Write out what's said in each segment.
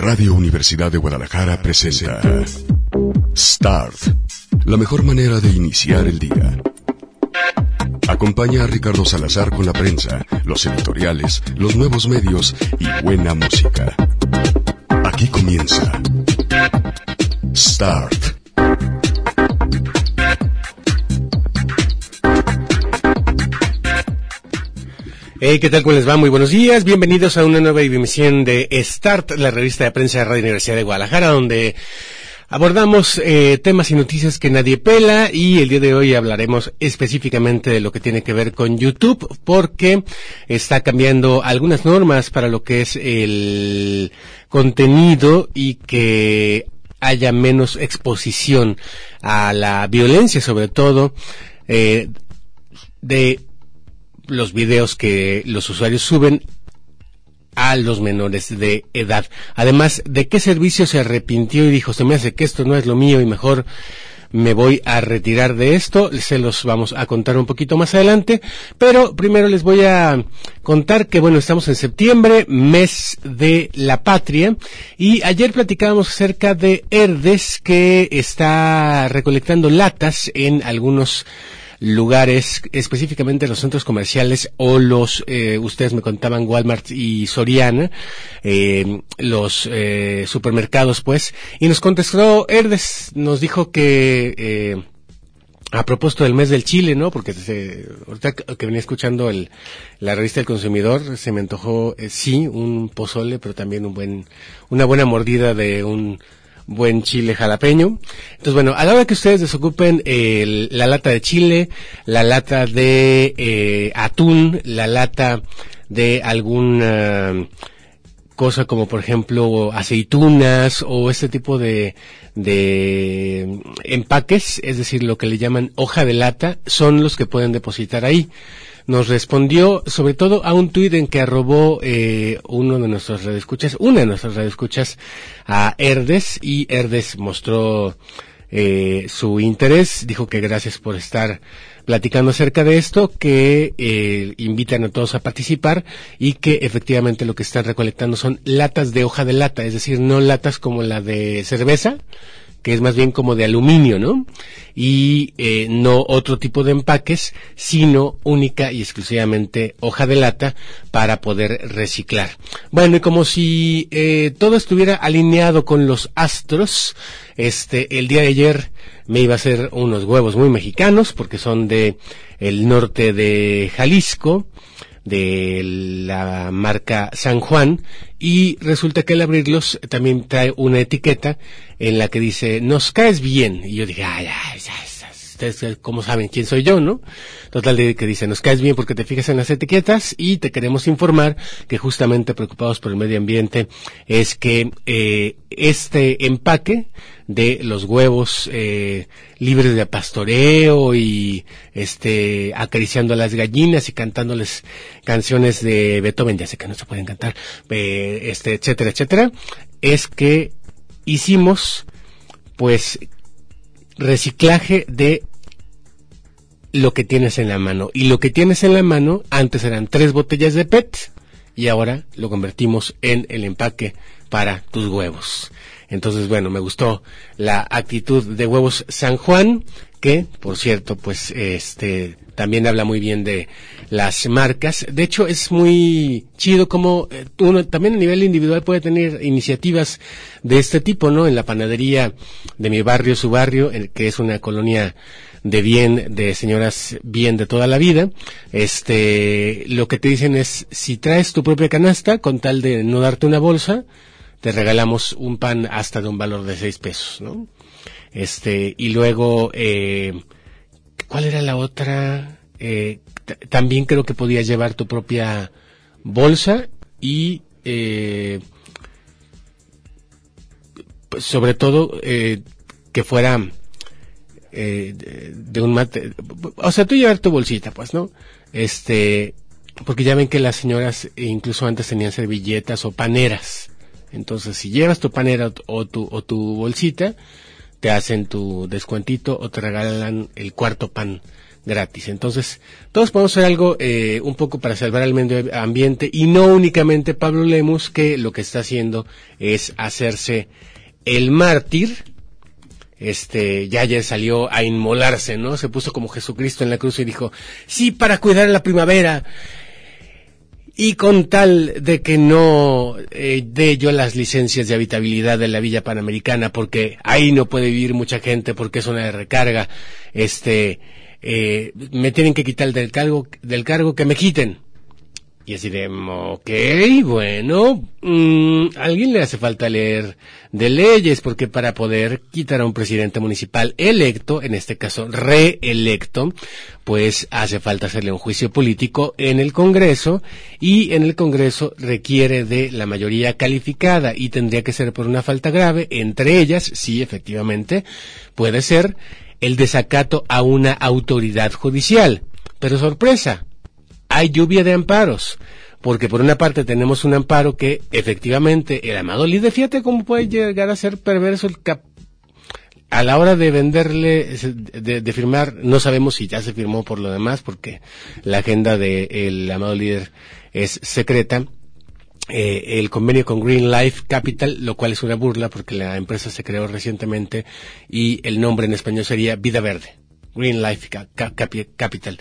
Radio Universidad de Guadalajara presenta Start, la mejor manera de iniciar el día. Acompaña a Ricardo Salazar con la prensa, los editoriales, los nuevos medios y buena música. Aquí comienza Start. Hey, ¿qué tal? ¿Cómo les va? Muy buenos días. Bienvenidos a una nueva emisión de Start, la revista de prensa de Radio Universidad de Guadalajara, donde abordamos eh, temas y noticias que nadie pela y el día de hoy hablaremos específicamente de lo que tiene que ver con YouTube, porque está cambiando algunas normas para lo que es el contenido y que haya menos exposición a la violencia, sobre todo eh, de los videos que los usuarios suben a los menores de edad. Además, ¿de qué servicio se arrepintió y dijo, se me hace que esto no es lo mío y mejor me voy a retirar de esto? Se los vamos a contar un poquito más adelante, pero primero les voy a contar que, bueno, estamos en septiembre, mes de la patria, y ayer platicábamos acerca de Herdes que está recolectando latas en algunos lugares, específicamente los centros comerciales o los, eh, ustedes me contaban Walmart y Soriana, eh, los eh, supermercados pues, y nos contestó Herdes, nos dijo que eh, a propósito del mes del Chile, ¿no? Porque se, ahorita que venía escuchando el, la revista del consumidor, se me antojó, eh, sí, un pozole, pero también un buen, una buena mordida de un buen chile jalapeño. Entonces, bueno, a la hora que ustedes desocupen el, la lata de chile, la lata de eh, atún, la lata de alguna cosa como por ejemplo aceitunas o este tipo de, de empaques, es decir, lo que le llaman hoja de lata, son los que pueden depositar ahí nos respondió sobre todo a un tuit en que arrobó eh, uno de nuestros redescuchas, una de nuestras redescuchas a Herdes y Herdes mostró eh, su interés, dijo que gracias por estar platicando acerca de esto, que eh, invitan a todos a participar y que efectivamente lo que están recolectando son latas de hoja de lata, es decir, no latas como la de cerveza, que es más bien como de aluminio, ¿no? Y eh, no otro tipo de empaques, sino única y exclusivamente hoja de lata para poder reciclar. Bueno, y como si eh, todo estuviera alineado con los astros, este, el día de ayer me iba a hacer unos huevos muy mexicanos, porque son de el norte de Jalisco, de la marca San Juan y resulta que al abrirlos también trae una etiqueta en la que dice nos caes bien y yo dije ay, ay, ay ustedes cómo saben quién soy yo, ¿no? Total de que dice, nos caes bien porque te fijas en las etiquetas y te queremos informar que justamente preocupados por el medio ambiente es que eh, este empaque de los huevos eh, libres de pastoreo y este acariciando a las gallinas y cantándoles canciones de Beethoven, ya sé que no se pueden cantar, eh, este, etcétera, etcétera, es que hicimos pues reciclaje de lo que tienes en la mano. Y lo que tienes en la mano, antes eran tres botellas de PET y ahora lo convertimos en el empaque para tus huevos. Entonces, bueno, me gustó la actitud de Huevos San Juan, que, por cierto, pues, este, también habla muy bien de las marcas. De hecho, es muy chido como eh, uno también a nivel individual puede tener iniciativas de este tipo, ¿no? En la panadería de mi barrio, su barrio, que es una colonia de bien, de señoras bien de toda la vida, este, lo que te dicen es, si traes tu propia canasta, con tal de no darte una bolsa, te regalamos un pan hasta de un valor de seis pesos, ¿no? Este, y luego, eh, ¿cuál era la otra? Eh, también creo que podías llevar tu propia bolsa y, eh, pues sobre todo, eh, que fuera eh, de, de, un mate, o sea, tú llevar tu bolsita, pues, ¿no? Este, porque ya ven que las señoras incluso antes tenían servilletas o paneras. Entonces, si llevas tu panera o tu, o tu bolsita, te hacen tu descuentito o te regalan el cuarto pan gratis. Entonces, todos podemos hacer algo eh, un poco para salvar al medio ambiente y no únicamente Pablo Lemus, que lo que está haciendo es hacerse el mártir. Este, ya ya salió a inmolarse, ¿no? Se puso como Jesucristo en la cruz y dijo, sí, para cuidar la primavera. Y con tal de que no eh, dé yo las licencias de habitabilidad de la Villa Panamericana, porque ahí no puede vivir mucha gente, porque es una de recarga, este, eh, me tienen que quitar del cargo, del cargo que me quiten. Y así de, ok, bueno, mmm, alguien le hace falta leer de leyes, porque para poder quitar a un presidente municipal electo, en este caso reelecto, pues hace falta hacerle un juicio político en el Congreso, y en el Congreso requiere de la mayoría calificada, y tendría que ser por una falta grave, entre ellas, sí, efectivamente, puede ser el desacato a una autoridad judicial. Pero sorpresa, hay lluvia de amparos. Porque por una parte tenemos un amparo que efectivamente el amado líder, fíjate cómo puede llegar a ser perverso el cap a la hora de venderle, de, de, firmar, no sabemos si ya se firmó por lo demás, porque la agenda del el amado líder es secreta. Eh, el convenio con Green Life Capital, lo cual es una burla porque la empresa se creó recientemente y el nombre en español sería Vida Verde, Green Life Capital.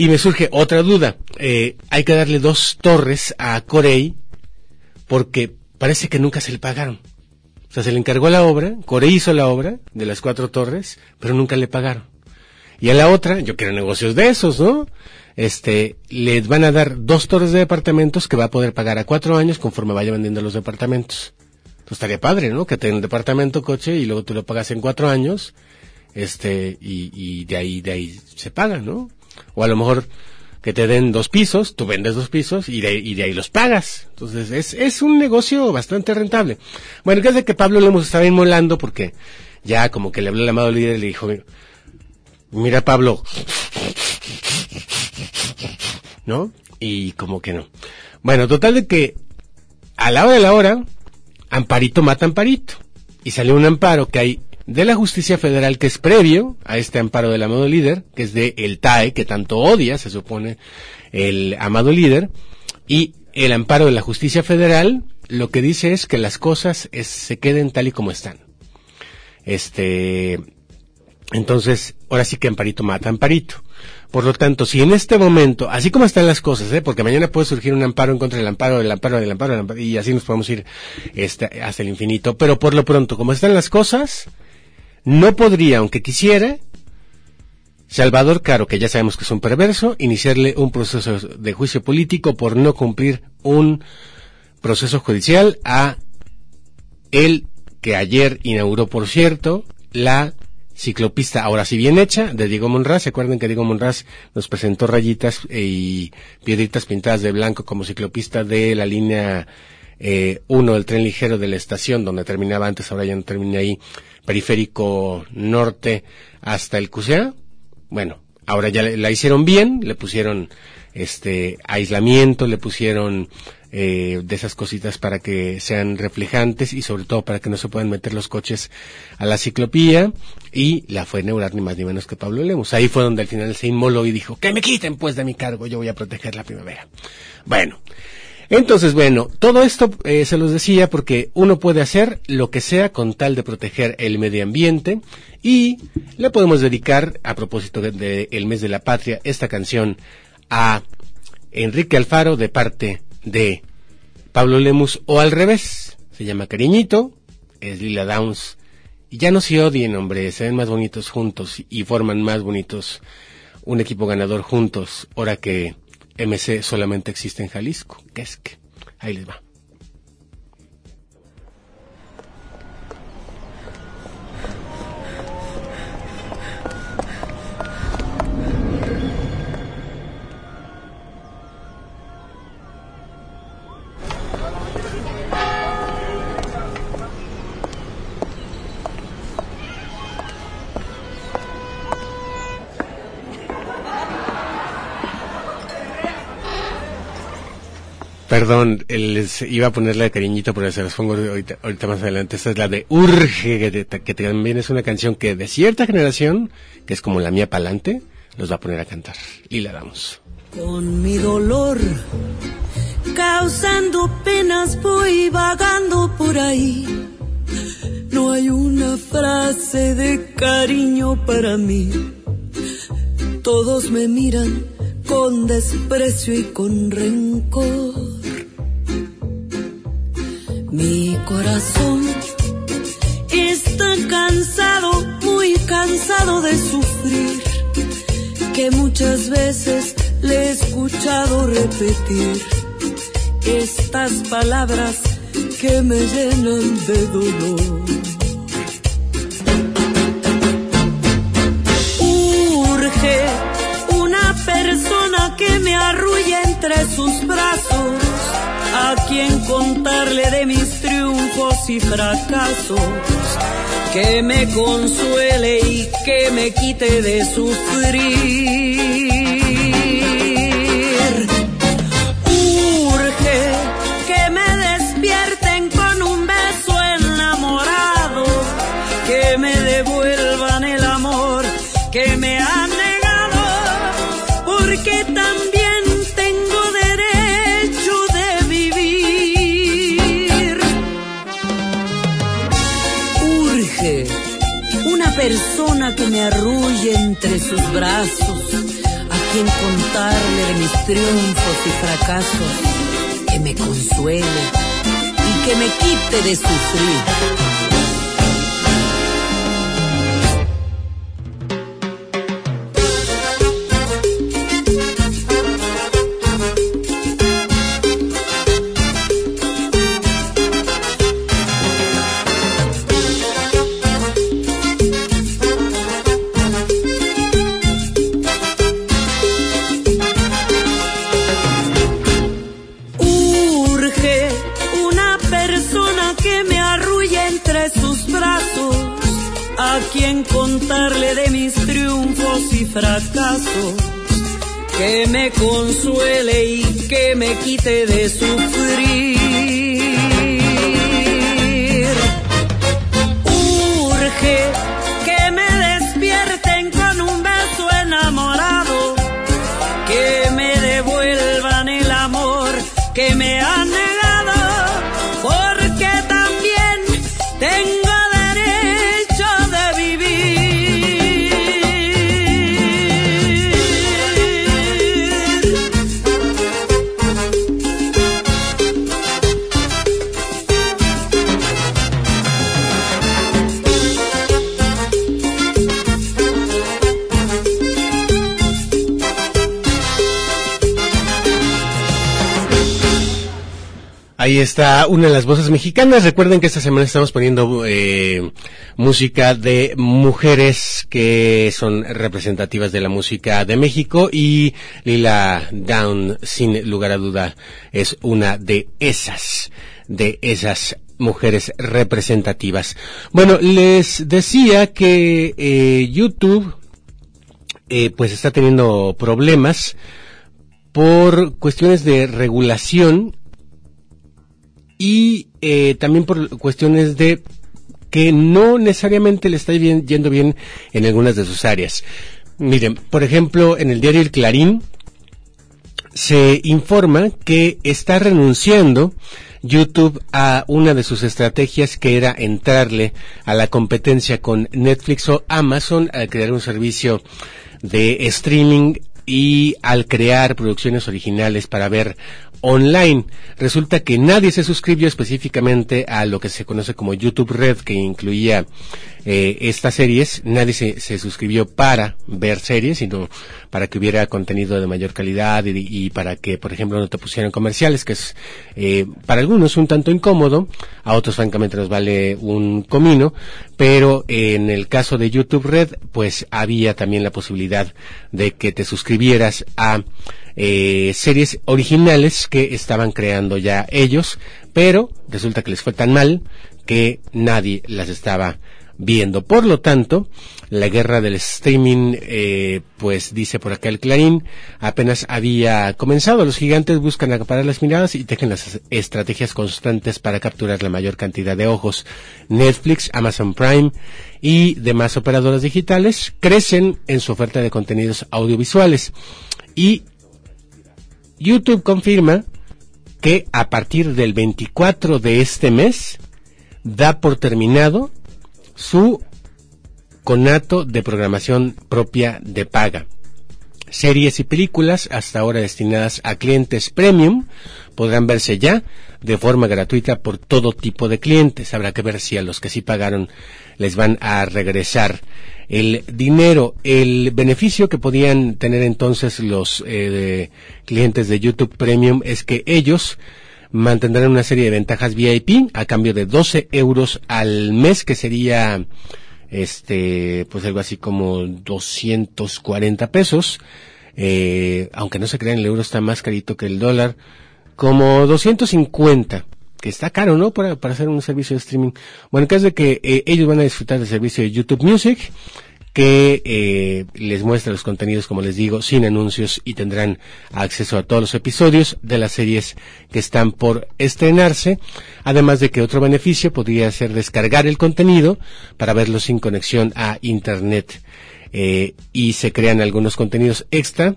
Y me surge otra duda. Eh, hay que darle dos torres a Corey porque parece que nunca se le pagaron. O sea, se le encargó la obra, Corey hizo la obra de las cuatro torres, pero nunca le pagaron. Y a la otra, yo quiero negocios de esos, ¿no? Este, le van a dar dos torres de departamentos que va a poder pagar a cuatro años conforme vaya vendiendo los departamentos. Pues estaría padre, ¿no? Que tenga un departamento, coche, y luego tú lo pagas en cuatro años, este, y, y de ahí, de ahí se paga, ¿no? O a lo mejor que te den dos pisos, tú vendes dos pisos y de, ahí los pagas. Entonces es, es un negocio bastante rentable. Bueno, que es de que Pablo lo hemos estado inmolando porque ya como que le habló el amado líder y le dijo, mira Pablo, ¿no? Y como que no. Bueno, total de que a la hora de la hora, Amparito mata Amparito. Y salió un amparo que hay de la justicia federal que es previo a este amparo del amado líder, que es de el TAE, que tanto odia, se supone, el amado líder, y el amparo de la justicia federal lo que dice es que las cosas se queden tal y como están. Este, entonces, ahora sí que Amparito mata Amparito. Por lo tanto, si en este momento, así como están las cosas, ¿eh? porque mañana puede surgir un amparo en contra del amparo, del amparo, del amparo, del amparo y así nos podemos ir este, hasta el infinito, pero por lo pronto, como están las cosas, no podría, aunque quisiera, Salvador Caro, que ya sabemos que es un perverso, iniciarle un proceso de juicio político por no cumplir un proceso judicial a él que ayer inauguró, por cierto, la ciclopista, ahora sí bien hecha, de Diego Monraz. ¿Se acuerdan que Diego Monraz nos presentó rayitas y piedritas pintadas de blanco como ciclopista de la línea eh, 1 del tren ligero de la estación, donde terminaba antes, ahora ya no termina ahí, periférico norte hasta el Cusea. Bueno, ahora ya la hicieron bien, le pusieron este aislamiento, le pusieron eh, de esas cositas para que sean reflejantes y sobre todo para que no se puedan meter los coches a la ciclopía y la fue neurar ni más ni menos que Pablo Lemos. Ahí fue donde al final se inmoló y dijo, que me quiten pues de mi cargo, yo voy a proteger la primavera. Bueno, entonces, bueno, todo esto eh, se los decía porque uno puede hacer lo que sea con tal de proteger el medio ambiente y le podemos dedicar, a propósito del de, mes de la patria, esta canción a Enrique Alfaro de parte de Pablo Lemus o al revés. Se llama Cariñito, es Lila Downs. Y ya no se odien, hombre, se ven más bonitos juntos y forman más bonitos un equipo ganador juntos, ahora que MC solamente existe en Jalisco. ¿Qué es que? Ahí les va. Perdón, les iba a ponerle de cariñito, pero se las pongo ahorita, ahorita, más adelante. Esta es la de Urge, que, que, también es una canción que de cierta generación, que es como la mía pa'lante, los va a poner a cantar. Y la damos. Con mi dolor, causando penas, voy vagando por ahí. No hay una frase de cariño para mí. Todos me miran con desprecio y con rencor. Mi corazón está cansado, muy cansado de sufrir, que muchas veces le he escuchado repetir estas palabras que me llenan de dolor. Arrulle entre sus brazos, a quien contarle de mis triunfos y fracasos, que me consuele y que me quite de sufrir. Que me arrulle entre sus brazos, a quien contarle de mis triunfos y fracasos, que me consuele y que me quite de sufrir. Me quite de una de las voces mexicanas. Recuerden que esta semana estamos poniendo eh, música de mujeres que son representativas de la música de México y Lila Down, sin lugar a duda, es una de esas, de esas mujeres representativas. Bueno, les decía que eh, YouTube eh, pues está teniendo problemas por cuestiones de regulación y eh, también por cuestiones de que no necesariamente le está yendo bien en algunas de sus áreas. Miren, por ejemplo, en el diario El Clarín se informa que está renunciando YouTube a una de sus estrategias que era entrarle a la competencia con Netflix o Amazon al crear un servicio de streaming y al crear producciones originales para ver online. Resulta que nadie se suscribió específicamente a lo que se conoce como YouTube Red, que incluía eh, estas series. Nadie se, se, suscribió para ver series, sino para que hubiera contenido de mayor calidad y, y para que, por ejemplo, no te pusieran comerciales, que es eh, para algunos un tanto incómodo, a otros francamente nos vale un comino, pero en el caso de YouTube Red, pues había también la posibilidad de que te suscribieras a eh, series originales que estaban creando ya ellos, pero resulta que les fue tan mal que nadie las estaba viendo. Por lo tanto, la guerra del streaming, eh, pues dice por acá el Clarín, apenas había comenzado. Los gigantes buscan acaparar las miradas y tejen las estrategias constantes para capturar la mayor cantidad de ojos. Netflix, Amazon Prime y demás operadoras digitales crecen en su oferta de contenidos audiovisuales. Y YouTube confirma que a partir del 24 de este mes da por terminado su conato de programación propia de paga. Series y películas hasta ahora destinadas a clientes premium podrán verse ya de forma gratuita por todo tipo de clientes. Habrá que ver si a los que sí pagaron les van a regresar el dinero, el beneficio que podían tener entonces los eh, clientes de YouTube Premium es que ellos mantendrán una serie de ventajas VIP a cambio de 12 euros al mes, que sería este, pues algo así como 240 pesos. Eh, aunque no se crean, el euro está más carito que el dólar, como 250 que está caro, ¿no? Para, para hacer un servicio de streaming. Bueno, en caso de que eh, ellos van a disfrutar del servicio de YouTube Music, que eh, les muestra los contenidos, como les digo, sin anuncios y tendrán acceso a todos los episodios de las series que están por estrenarse. Además de que otro beneficio podría ser descargar el contenido para verlo sin conexión a Internet. Eh, y se crean algunos contenidos extra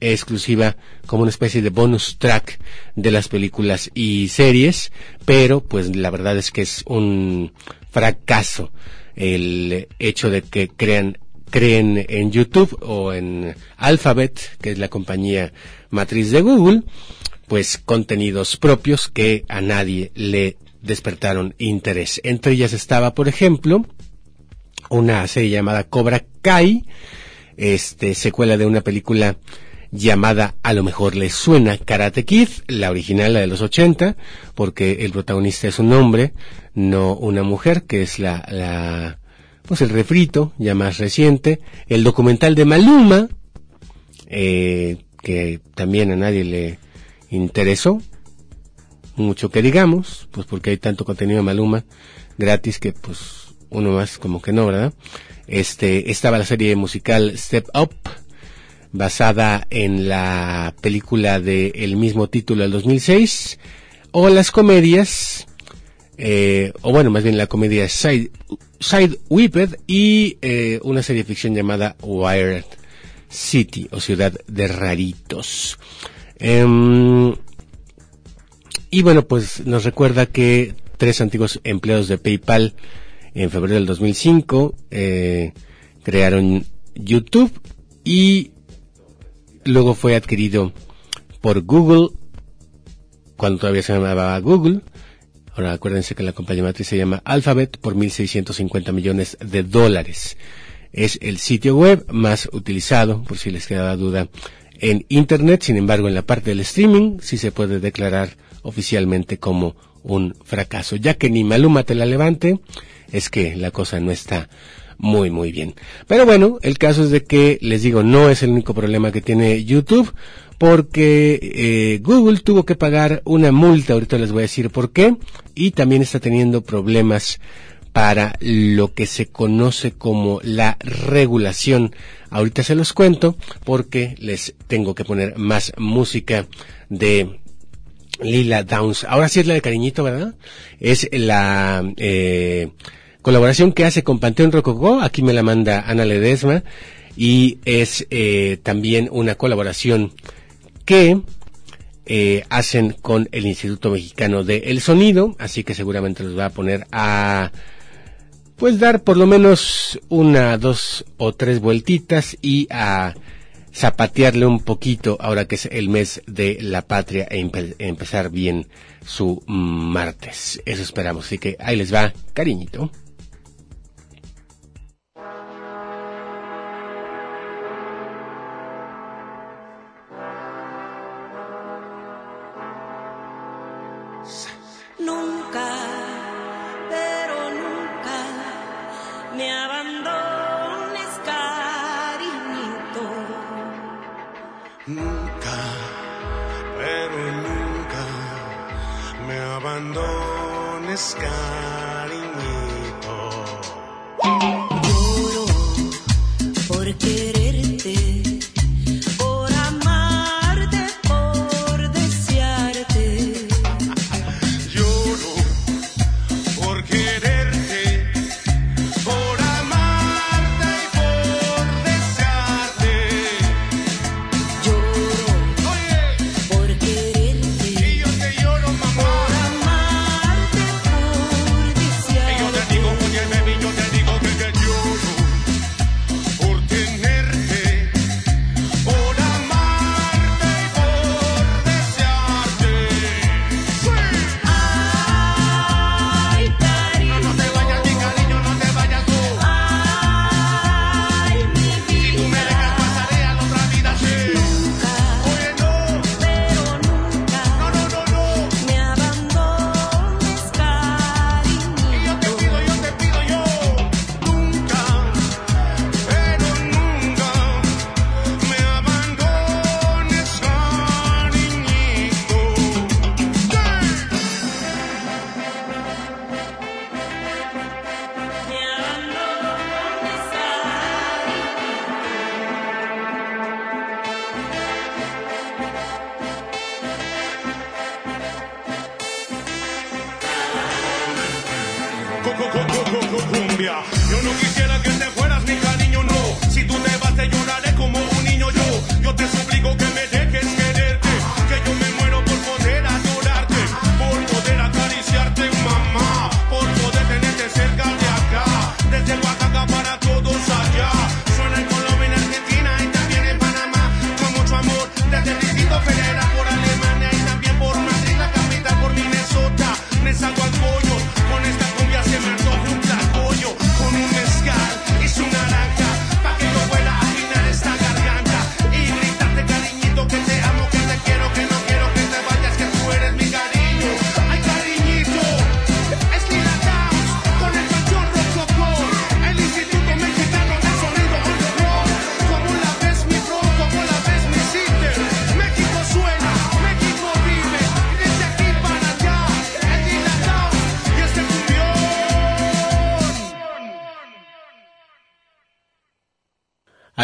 exclusiva como una especie de bonus track de las películas y series, pero pues la verdad es que es un fracaso el hecho de que crean creen en YouTube o en Alphabet, que es la compañía matriz de Google, pues contenidos propios que a nadie le despertaron interés. Entre ellas estaba, por ejemplo, una serie llamada Cobra Kai, este secuela de una película llamada a lo mejor les suena Karate Kid, la original, la de los 80, porque el protagonista es un hombre, no una mujer, que es la, la pues el refrito, ya más reciente, el documental de Maluma, eh, que también a nadie le interesó, mucho que digamos, pues porque hay tanto contenido de Maluma gratis que pues uno más como que no, ¿verdad? Este, estaba la serie musical Step Up, basada en la película de mismo título del 2006, o las comedias, eh, o bueno, más bien la comedia Side, Side Whipped y eh, una serie de ficción llamada Wired City o Ciudad de Raritos. Em, y bueno, pues nos recuerda que tres antiguos empleados de PayPal en febrero del 2005 eh, crearon YouTube y luego fue adquirido por Google, cuando todavía se llamaba Google. Ahora acuérdense que la compañía matriz se llama Alphabet por 1.650 millones de dólares. Es el sitio web más utilizado, por si les queda duda, en Internet. Sin embargo, en la parte del streaming sí se puede declarar oficialmente como un fracaso. Ya que ni Maluma te la levante, es que la cosa no está muy, muy bien. Pero bueno, el caso es de que, les digo, no es el único problema que tiene YouTube, porque eh, Google tuvo que pagar una multa, ahorita les voy a decir por qué, y también está teniendo problemas para lo que se conoce como la regulación. Ahorita se los cuento porque les tengo que poner más música de Lila Downs. Ahora sí es la de cariñito, ¿verdad? Es la eh, colaboración que hace con Panteón Rococó, aquí me la manda Ana Ledesma, y es eh, también una colaboración que eh, hacen con el Instituto Mexicano de El Sonido, así que seguramente los va a poner a pues dar por lo menos una, dos o tres vueltitas y a zapatearle un poquito ahora que es el mes de la patria e empezar bien su martes. Eso esperamos, así que ahí les va, cariñito.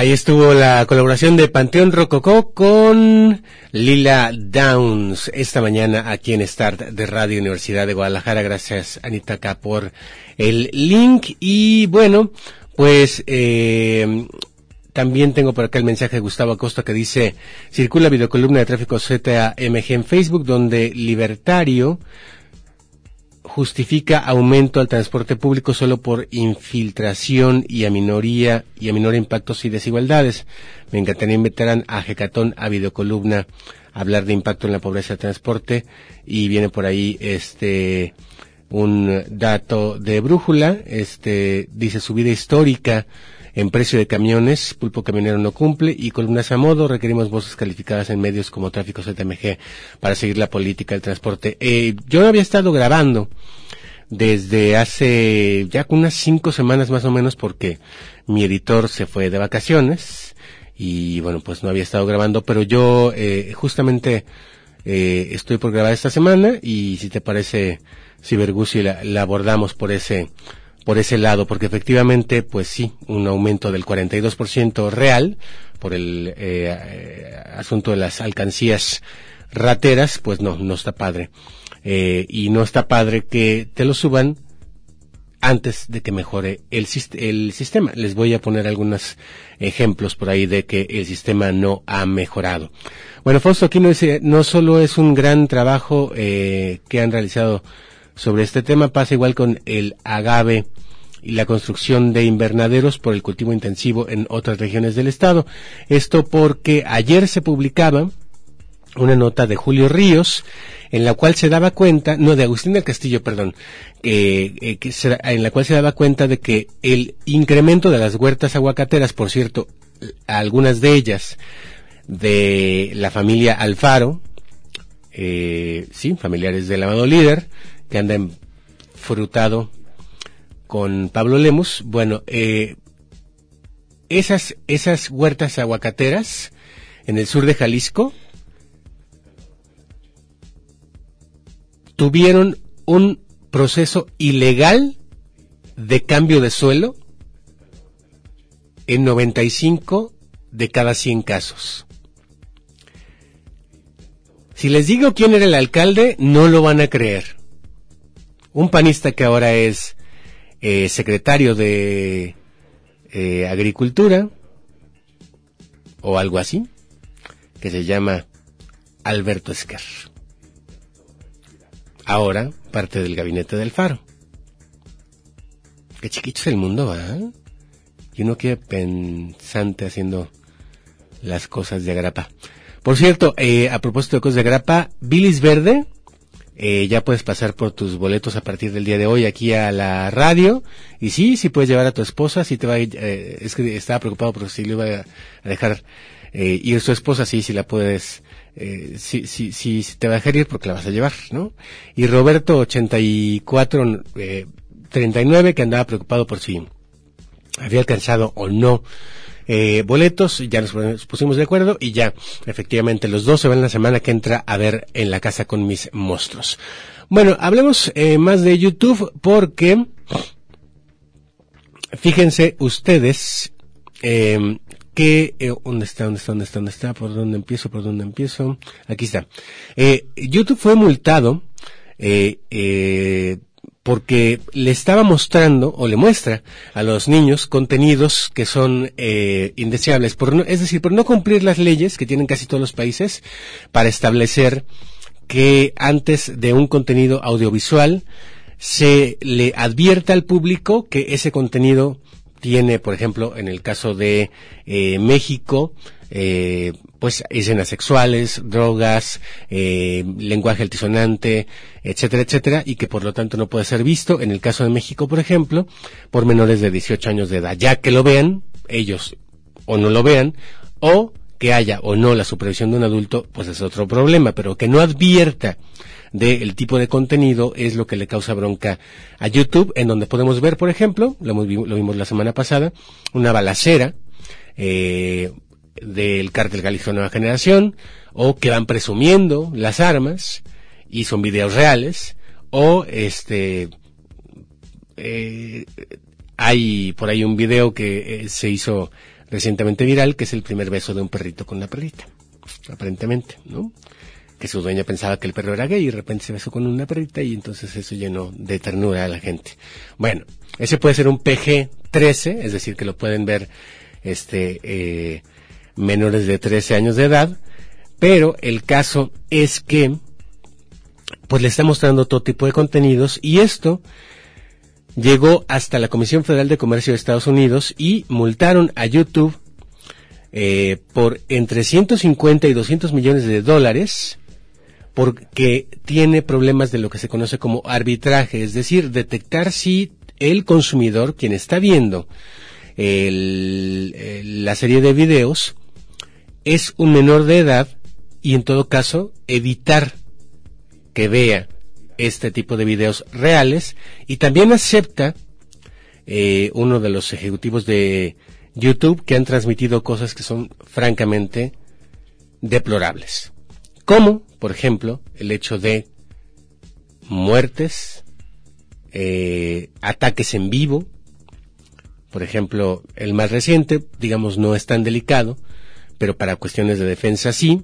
Ahí estuvo la colaboración de Panteón Rococó con Lila Downs esta mañana aquí en Start de Radio Universidad de Guadalajara. Gracias Anita acá por el link. Y bueno, pues eh, también tengo por acá el mensaje de Gustavo Acosta que dice, circula videocolumna de tráfico ZMG en Facebook donde Libertario justifica aumento al transporte público solo por infiltración y a minoría y a menor impactos y desigualdades. Me encantaría invitar a Jecatón a videocolumna a hablar de impacto en la pobreza de transporte y viene por ahí este un dato de brújula, este dice subida histórica en precio de camiones, Pulpo Camionero no cumple y columnas a modo, requerimos voces calificadas en medios como Tráfico ZMG para seguir la política del transporte. Eh, yo había estado grabando desde hace ya unas cinco semanas más o menos porque mi editor se fue de vacaciones y bueno pues no había estado grabando pero yo eh, justamente eh, estoy por grabar esta semana y si te parece si la, la abordamos por ese por ese lado, porque efectivamente, pues sí, un aumento del 42% real por el eh, asunto de las alcancías rateras, pues no, no está padre. Eh, y no está padre que te lo suban antes de que mejore el, el sistema. Les voy a poner algunos ejemplos por ahí de que el sistema no ha mejorado. Bueno, Fausto aquí no, dice, no solo es un gran trabajo eh, que han realizado sobre este tema. Pasa igual con el agave y la construcción de invernaderos por el cultivo intensivo en otras regiones del estado. Esto porque ayer se publicaba una nota de Julio Ríos en la cual se daba cuenta, no de Agustín del Castillo, perdón, eh, que en la cual se daba cuenta de que el incremento de las huertas aguacateras, por cierto, algunas de ellas de la familia Alfaro, eh, sí, familiares del amado líder, que andan frutado con Pablo Lemus. Bueno, eh, esas, esas huertas aguacateras en el sur de Jalisco tuvieron un proceso ilegal de cambio de suelo en 95 de cada 100 casos. Si les digo quién era el alcalde, no lo van a creer. Un panista que ahora es eh, secretario de eh, Agricultura, o algo así, que se llama Alberto Esquer. Ahora parte del gabinete del Faro. Qué chiquito es el mundo, ¿va? Y uno queda pensante haciendo las cosas de agrapa. Por cierto, eh, a propósito de cosas de agrapa, Bilis Verde, eh, ya puedes pasar por tus boletos a partir del día de hoy aquí a la radio. Y sí, sí puedes llevar a tu esposa, si te va a eh, es que estaba preocupado porque si le iba a dejar eh, ir su esposa, sí, si la puedes, eh, sí, sí, sí, te va a dejar ir porque la vas a llevar, ¿no? Y Roberto 84, eh, 39, que andaba preocupado por si había alcanzado o no eh, boletos, ya nos pusimos de acuerdo y ya, efectivamente, los dos se van la semana que entra a ver en la casa con mis monstruos. Bueno, hablemos eh, más de YouTube porque, fíjense ustedes, eh, que, eh, ¿dónde está, dónde está, dónde está, dónde está? ¿Por dónde empiezo, por dónde empiezo? Aquí está. Eh, YouTube fue multado, eh, eh, porque le estaba mostrando o le muestra a los niños contenidos que son eh, indeseables, por no, es decir, por no cumplir las leyes que tienen casi todos los países para establecer que antes de un contenido audiovisual se le advierta al público que ese contenido tiene, por ejemplo, en el caso de eh, México, eh, pues escenas sexuales, drogas, eh, lenguaje altisonante, etcétera, etcétera, y que por lo tanto no puede ser visto, en el caso de México, por ejemplo, por menores de 18 años de edad. Ya que lo vean, ellos o no lo vean, o que haya o no la supervisión de un adulto, pues es otro problema, pero que no advierta del tipo de contenido es lo que le causa bronca a YouTube, en donde podemos ver, por ejemplo, lo, lo vimos la semana pasada, una balacera, eh, del cártel Jalisco Nueva Generación, o que van presumiendo las armas, y son videos reales, o este, eh, hay por ahí un video que eh, se hizo recientemente viral, que es el primer beso de un perrito con una perrita, aparentemente, ¿no? Que su dueña pensaba que el perro era gay y de repente se besó con una perrita y entonces eso llenó de ternura a la gente. Bueno, ese puede ser un PG-13, es decir, que lo pueden ver, este, eh, menores de 13 años de edad, pero el caso es que pues le está mostrando todo tipo de contenidos y esto llegó hasta la Comisión Federal de Comercio de Estados Unidos y multaron a YouTube eh, por entre 150 y 200 millones de dólares porque tiene problemas de lo que se conoce como arbitraje, es decir, detectar si el consumidor, quien está viendo el, la serie de videos, es un menor de edad y en todo caso evitar que vea este tipo de videos reales y también acepta eh, uno de los ejecutivos de YouTube que han transmitido cosas que son francamente deplorables. Como, por ejemplo, el hecho de muertes, eh, ataques en vivo, por ejemplo, el más reciente, digamos, no es tan delicado, pero para cuestiones de defensa sí,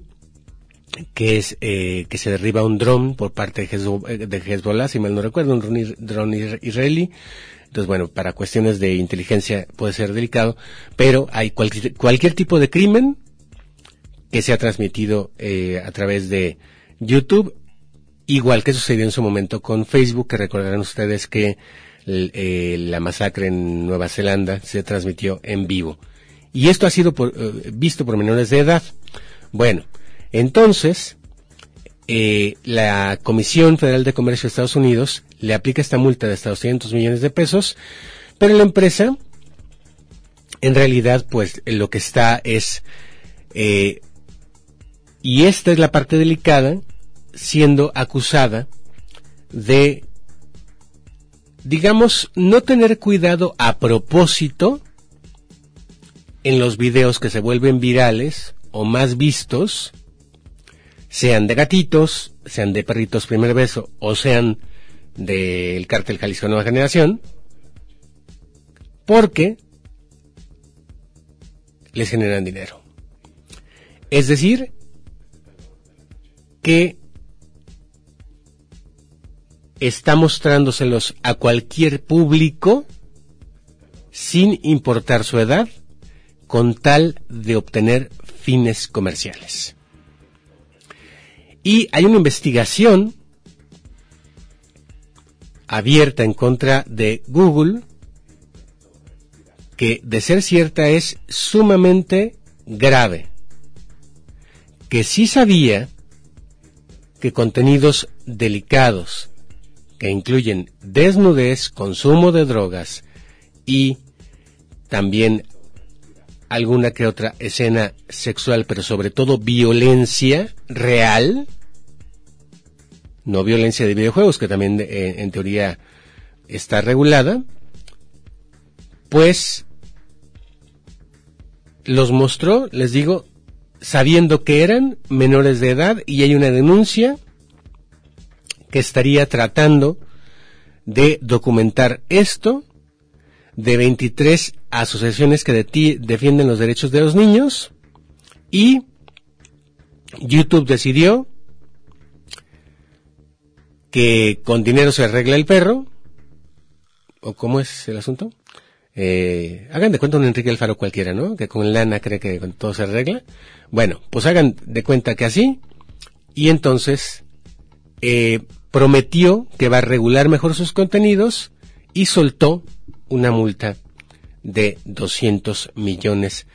que es eh, que se derriba un dron por parte de Hezbollah, si mal no recuerdo, un dron israelí. Entonces, bueno, para cuestiones de inteligencia puede ser delicado, pero hay cualquier, cualquier tipo de crimen que se ha transmitido eh, a través de YouTube, igual que sucedió en su momento con Facebook, que recordarán ustedes que eh, la masacre en Nueva Zelanda se transmitió en vivo. Y esto ha sido eh, visto por menores de edad. Bueno, entonces, eh, la Comisión Federal de Comercio de Estados Unidos le aplica esta multa de hasta 200 millones de pesos, pero la empresa, en realidad, pues lo que está es, eh, y esta es la parte delicada, siendo acusada de, digamos, no tener cuidado a propósito en los videos que se vuelven virales o más vistos, sean de gatitos, sean de perritos primer beso o sean del cártel Jalisco Nueva Generación, porque les generan dinero. Es decir, que está mostrándoselos a cualquier público sin importar su edad, con tal de obtener fines comerciales. Y hay una investigación abierta en contra de Google que de ser cierta es sumamente grave. Que sí sabía que contenidos delicados que incluyen desnudez, consumo de drogas y también alguna que otra escena sexual, pero sobre todo violencia real, no violencia de videojuegos, que también eh, en teoría está regulada, pues los mostró, les digo, sabiendo que eran menores de edad y hay una denuncia que estaría tratando de documentar esto de 23 asociaciones que defienden los derechos de los niños y YouTube decidió que con dinero se arregla el perro, o cómo es el asunto. Eh, hagan de cuenta un Enrique Alfaro cualquiera, ¿no? Que con lana cree que con todo se arregla. Bueno, pues hagan de cuenta que así, y entonces eh, prometió que va a regular mejor sus contenidos y soltó una multa de 200 millones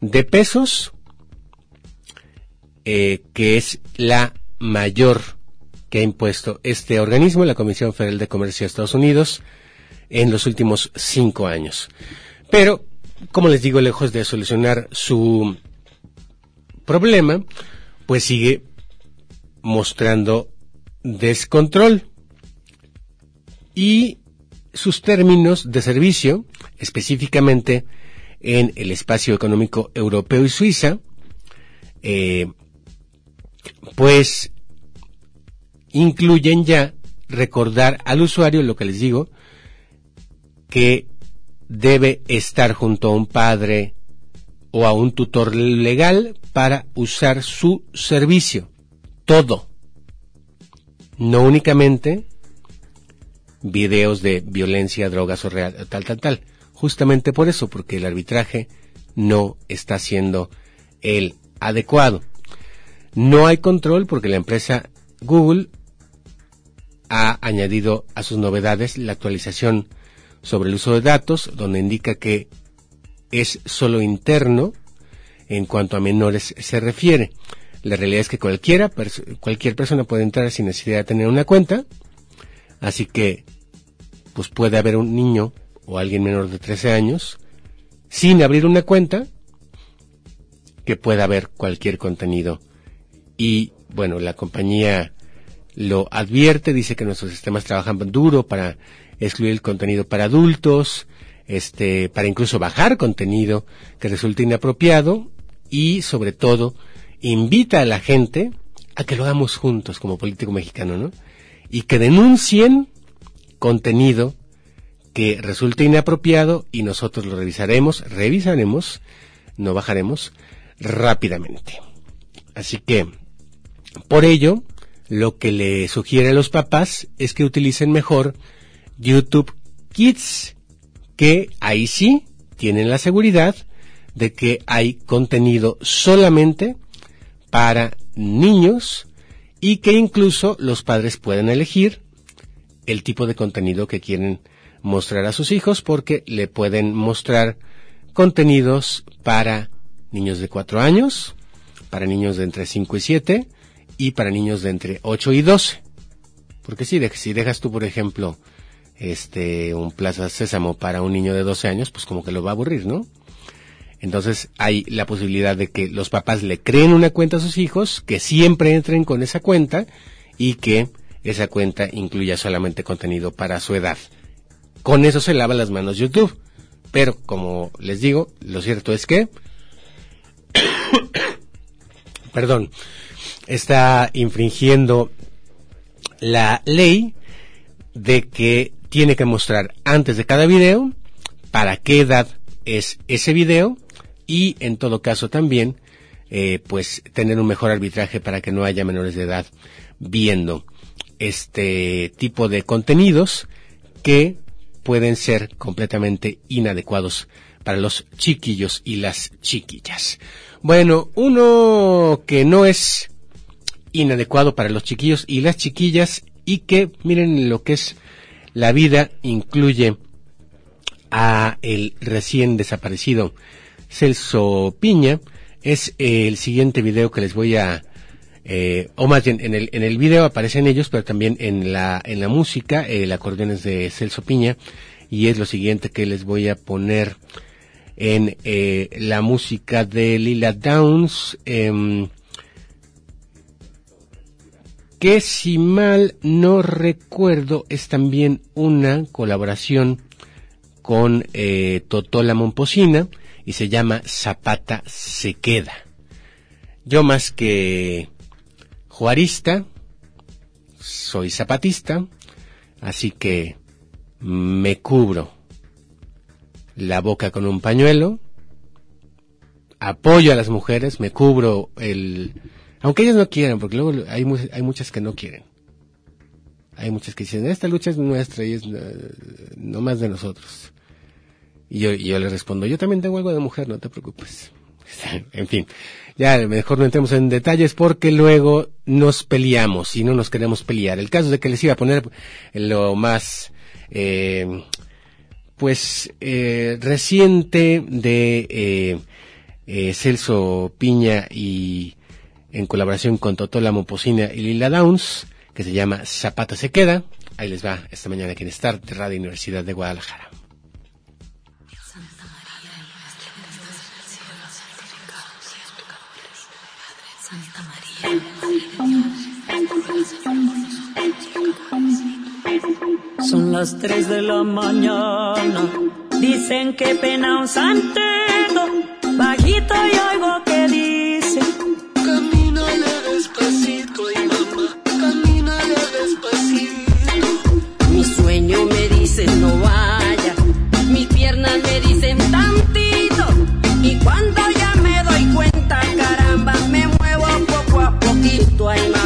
de pesos, eh, que es la mayor que ha impuesto este organismo, la Comisión Federal de Comercio de Estados Unidos, en los últimos cinco años. Pero, como les digo, lejos de solucionar su problema, pues sigue mostrando descontrol. Y sus términos de servicio, específicamente en el espacio económico europeo y Suiza, eh, pues incluyen ya recordar al usuario lo que les digo, que debe estar junto a un padre o a un tutor legal para usar su servicio. Todo. No únicamente videos de violencia, drogas o real, tal, tal, tal. Justamente por eso, porque el arbitraje no está siendo el adecuado. No hay control porque la empresa Google ha añadido a sus novedades la actualización sobre el uso de datos, donde indica que es solo interno en cuanto a menores se refiere. La realidad es que cualquiera, cualquier persona puede entrar sin necesidad de tener una cuenta, así que pues puede haber un niño o alguien menor de 13 años sin abrir una cuenta que pueda ver cualquier contenido. Y bueno, la compañía lo advierte, dice que nuestros sistemas trabajan duro para excluir el contenido para adultos, este, para incluso bajar contenido que resulte inapropiado y sobre todo invita a la gente a que lo hagamos juntos como político mexicano, ¿no? Y que denuncien contenido que resulte inapropiado y nosotros lo revisaremos, revisaremos, no bajaremos rápidamente. Así que, por ello, lo que le sugiere a los papás es que utilicen mejor YouTube Kids, que ahí sí tienen la seguridad de que hay contenido solamente para niños y que incluso los padres pueden elegir el tipo de contenido que quieren mostrar a sus hijos porque le pueden mostrar contenidos para niños de 4 años, para niños de entre 5 y 7 y para niños de entre 8 y 12. Porque si, si dejas tú, por ejemplo, este, un Plaza Sésamo para un niño de 12 años, pues como que lo va a aburrir, ¿no? Entonces hay la posibilidad de que los papás le creen una cuenta a sus hijos, que siempre entren con esa cuenta y que esa cuenta incluya solamente contenido para su edad. Con eso se lava las manos YouTube. Pero, como les digo, lo cierto es que, perdón, está infringiendo la ley de que tiene que mostrar antes de cada video para qué edad es ese video y en todo caso también eh, pues tener un mejor arbitraje para que no haya menores de edad viendo este tipo de contenidos que pueden ser completamente inadecuados para los chiquillos y las chiquillas. Bueno, uno que no es inadecuado para los chiquillos y las chiquillas y que miren lo que es la vida incluye a el recién desaparecido Celso Piña. Es el siguiente video que les voy a eh, o más bien en el en el video aparecen ellos pero también en la en la música el acordeón es de Celso Piña. Y es lo siguiente que les voy a poner en eh, la música de Lila Downs eh, que si mal no recuerdo es también una colaboración con eh, Totola Momposina y se llama Zapata se queda. Yo más que juarista, soy zapatista, así que me cubro la boca con un pañuelo, apoyo a las mujeres, me cubro el, aunque ellas no quieran, porque luego hay, hay muchas que no quieren. Hay muchas que dicen, esta lucha es nuestra y es uh, no más de nosotros. Y yo, y yo le respondo, yo también tengo algo de mujer, no te preocupes. en fin, ya mejor no entremos en detalles porque luego nos peleamos y no nos queremos pelear. El caso de que les iba a poner lo más, eh, pues, eh, reciente de eh, eh, Celso Piña y en colaboración con Totola Moposina y Lila Downs, que se llama Zapata se queda. Ahí les va esta mañana aquí en Start Radio Universidad de Guadalajara. Son las tres de la mañana, dicen que pena un santero, bajito y oigo que dice, camínale despacito y mamá, camínale despacito. Mi sueño me dice no vaya, mamá,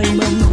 ay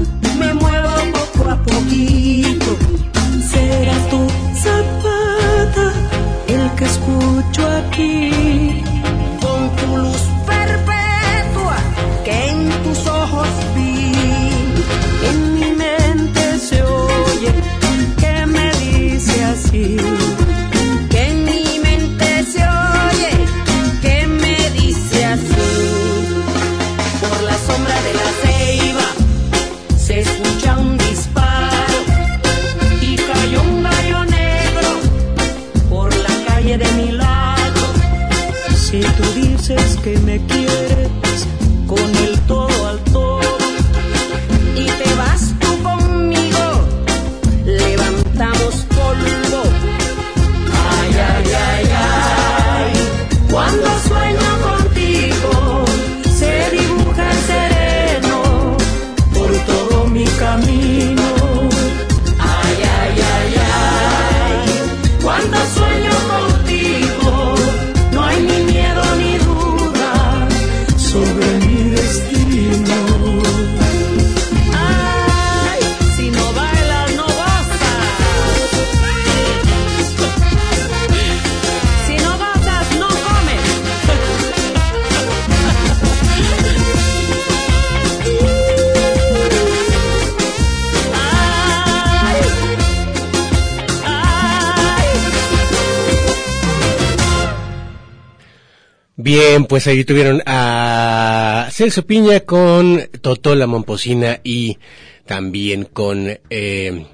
Bien, pues ahí tuvieron a Celso Piña con Totó la Momposina y también con eh,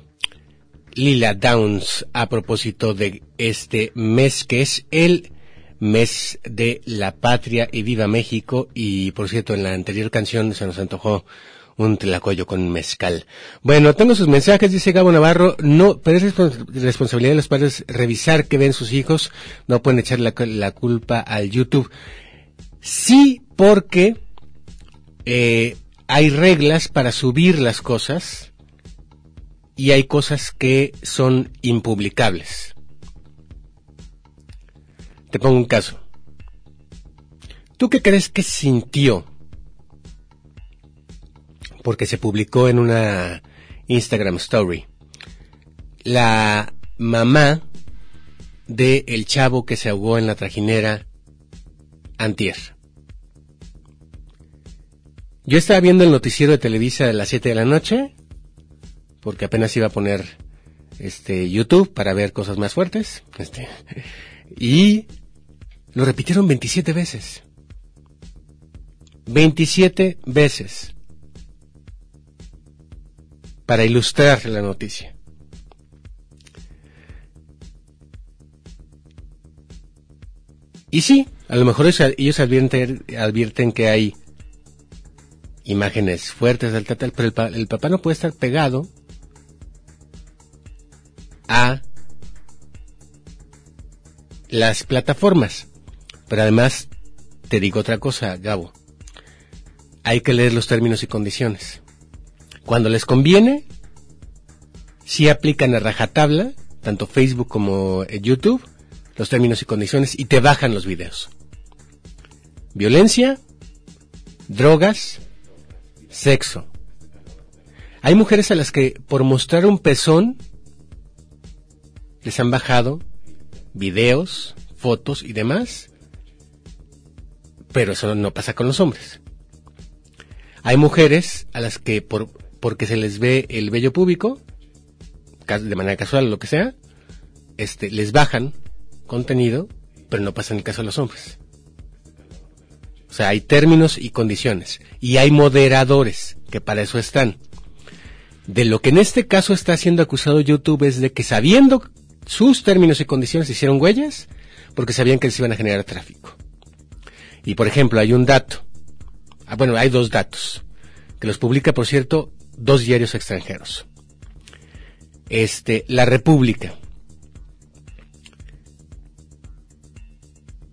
Lila Downs a propósito de este mes que es el mes de la patria y viva México. Y por cierto en la anterior canción se nos antojó un tlacoyo con mezcal. Bueno, tengo sus mensajes, dice Gabo Navarro, no, pero es respons- responsabilidad de los padres revisar qué ven sus hijos, no pueden echar la, la culpa al YouTube. Sí, porque eh, hay reglas para subir las cosas y hay cosas que son impublicables. Te pongo un caso. ¿Tú qué crees que sintió? Porque se publicó en una Instagram Story. La mamá de el chavo que se ahogó en la trajinera antier. Yo estaba viendo el noticiero de Televisa de las 7 de la noche, porque apenas iba a poner este YouTube para ver cosas más fuertes, este, y lo repitieron 27 veces. 27 veces. Para ilustrar la noticia. Y sí, a lo mejor ellos, advierten, advierten que hay imágenes fuertes del tal, pero el, el papá no puede estar pegado a las plataformas. Pero además, te digo otra cosa, Gabo. Hay que leer los términos y condiciones. Cuando les conviene, sí aplican a rajatabla, tanto Facebook como eh, YouTube, los términos y condiciones y te bajan los videos. Violencia, drogas, sexo. Hay mujeres a las que por mostrar un pezón les han bajado videos, fotos y demás, pero eso no pasa con los hombres. Hay mujeres a las que por porque se les ve el vello público, ca- de manera casual o lo que sea, este, les bajan contenido, pero no pasa en el caso de los hombres. O sea, hay términos y condiciones. Y hay moderadores, que para eso están. De lo que en este caso está siendo acusado YouTube es de que sabiendo sus términos y condiciones hicieron huellas, porque sabían que les iban a generar tráfico. Y por ejemplo, hay un dato. Ah, bueno, hay dos datos. Que los publica, por cierto, dos diarios extranjeros. Este, La República.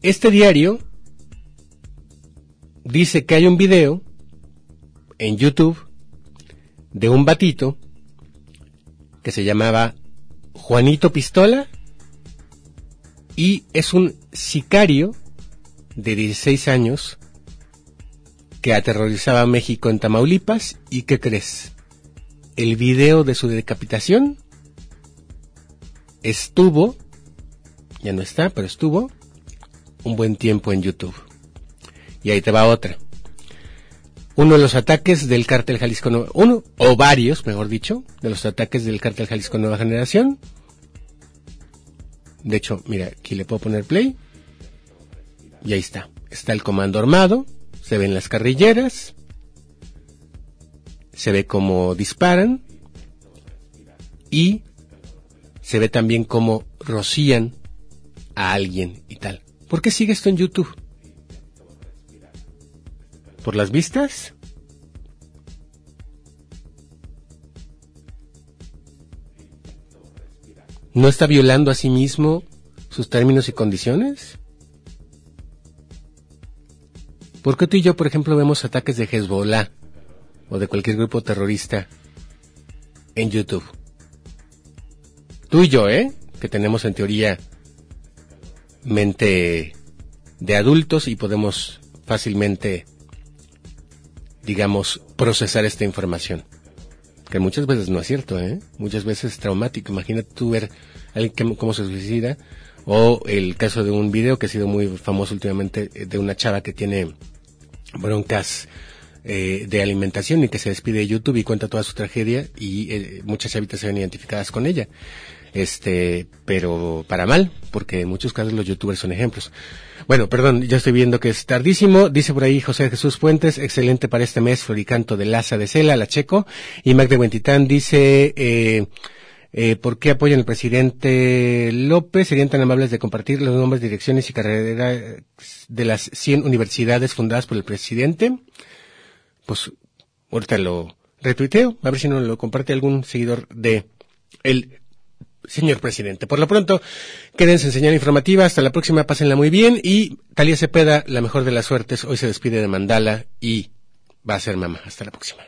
Este diario dice que hay un video en YouTube de un batito que se llamaba Juanito Pistola y es un sicario de 16 años que aterrorizaba a México en Tamaulipas y ¿qué crees? El video de su decapitación estuvo, ya no está, pero estuvo un buen tiempo en YouTube. Y ahí te va otra. Uno de los ataques del cártel Jalisco Nueva, uno o varios, mejor dicho, de los ataques del cártel Jalisco Nueva Generación. De hecho, mira, aquí le puedo poner play. Y ahí está. Está el comando armado, se ven las carrilleras, se ve cómo disparan y se ve también cómo rocían a alguien y tal. ¿Por qué sigue esto en YouTube? ¿Por las vistas? ¿No está violando a sí mismo sus términos y condiciones? ¿Por qué tú y yo, por ejemplo, vemos ataques de Hezbollah o de cualquier grupo terrorista en YouTube? Tú y yo, ¿eh? Que tenemos en teoría mente de adultos y podemos fácilmente, digamos, procesar esta información. Que muchas veces no es cierto, ¿eh? Muchas veces es traumático. Imagínate tú ver a alguien que, cómo se suicida o el caso de un video que ha sido muy famoso últimamente eh, de una chava que tiene broncas eh, de alimentación y que se despide de YouTube y cuenta toda su tragedia y eh, muchas chavitas se ven identificadas con ella. Este, pero para mal, porque en muchos casos los youtubers son ejemplos. Bueno, perdón, ya estoy viendo que es tardísimo. Dice por ahí José Jesús Fuentes, excelente para este mes, Floricanto de Laza de Cela, la Checo. Y Mac de Huentitán dice, eh, eh, ¿por qué apoyan al presidente López? Serían tan amables de compartir los nombres, direcciones y carreras de las 100 universidades fundadas por el presidente. Pues, ahorita lo retuiteo, a ver si no lo comparte algún seguidor de el señor presidente. Por lo pronto, quédense en señal informativa. Hasta la próxima, pásenla muy bien. Y Talía Cepeda, la mejor de las suertes, hoy se despide de Mandala y va a ser mamá. Hasta la próxima.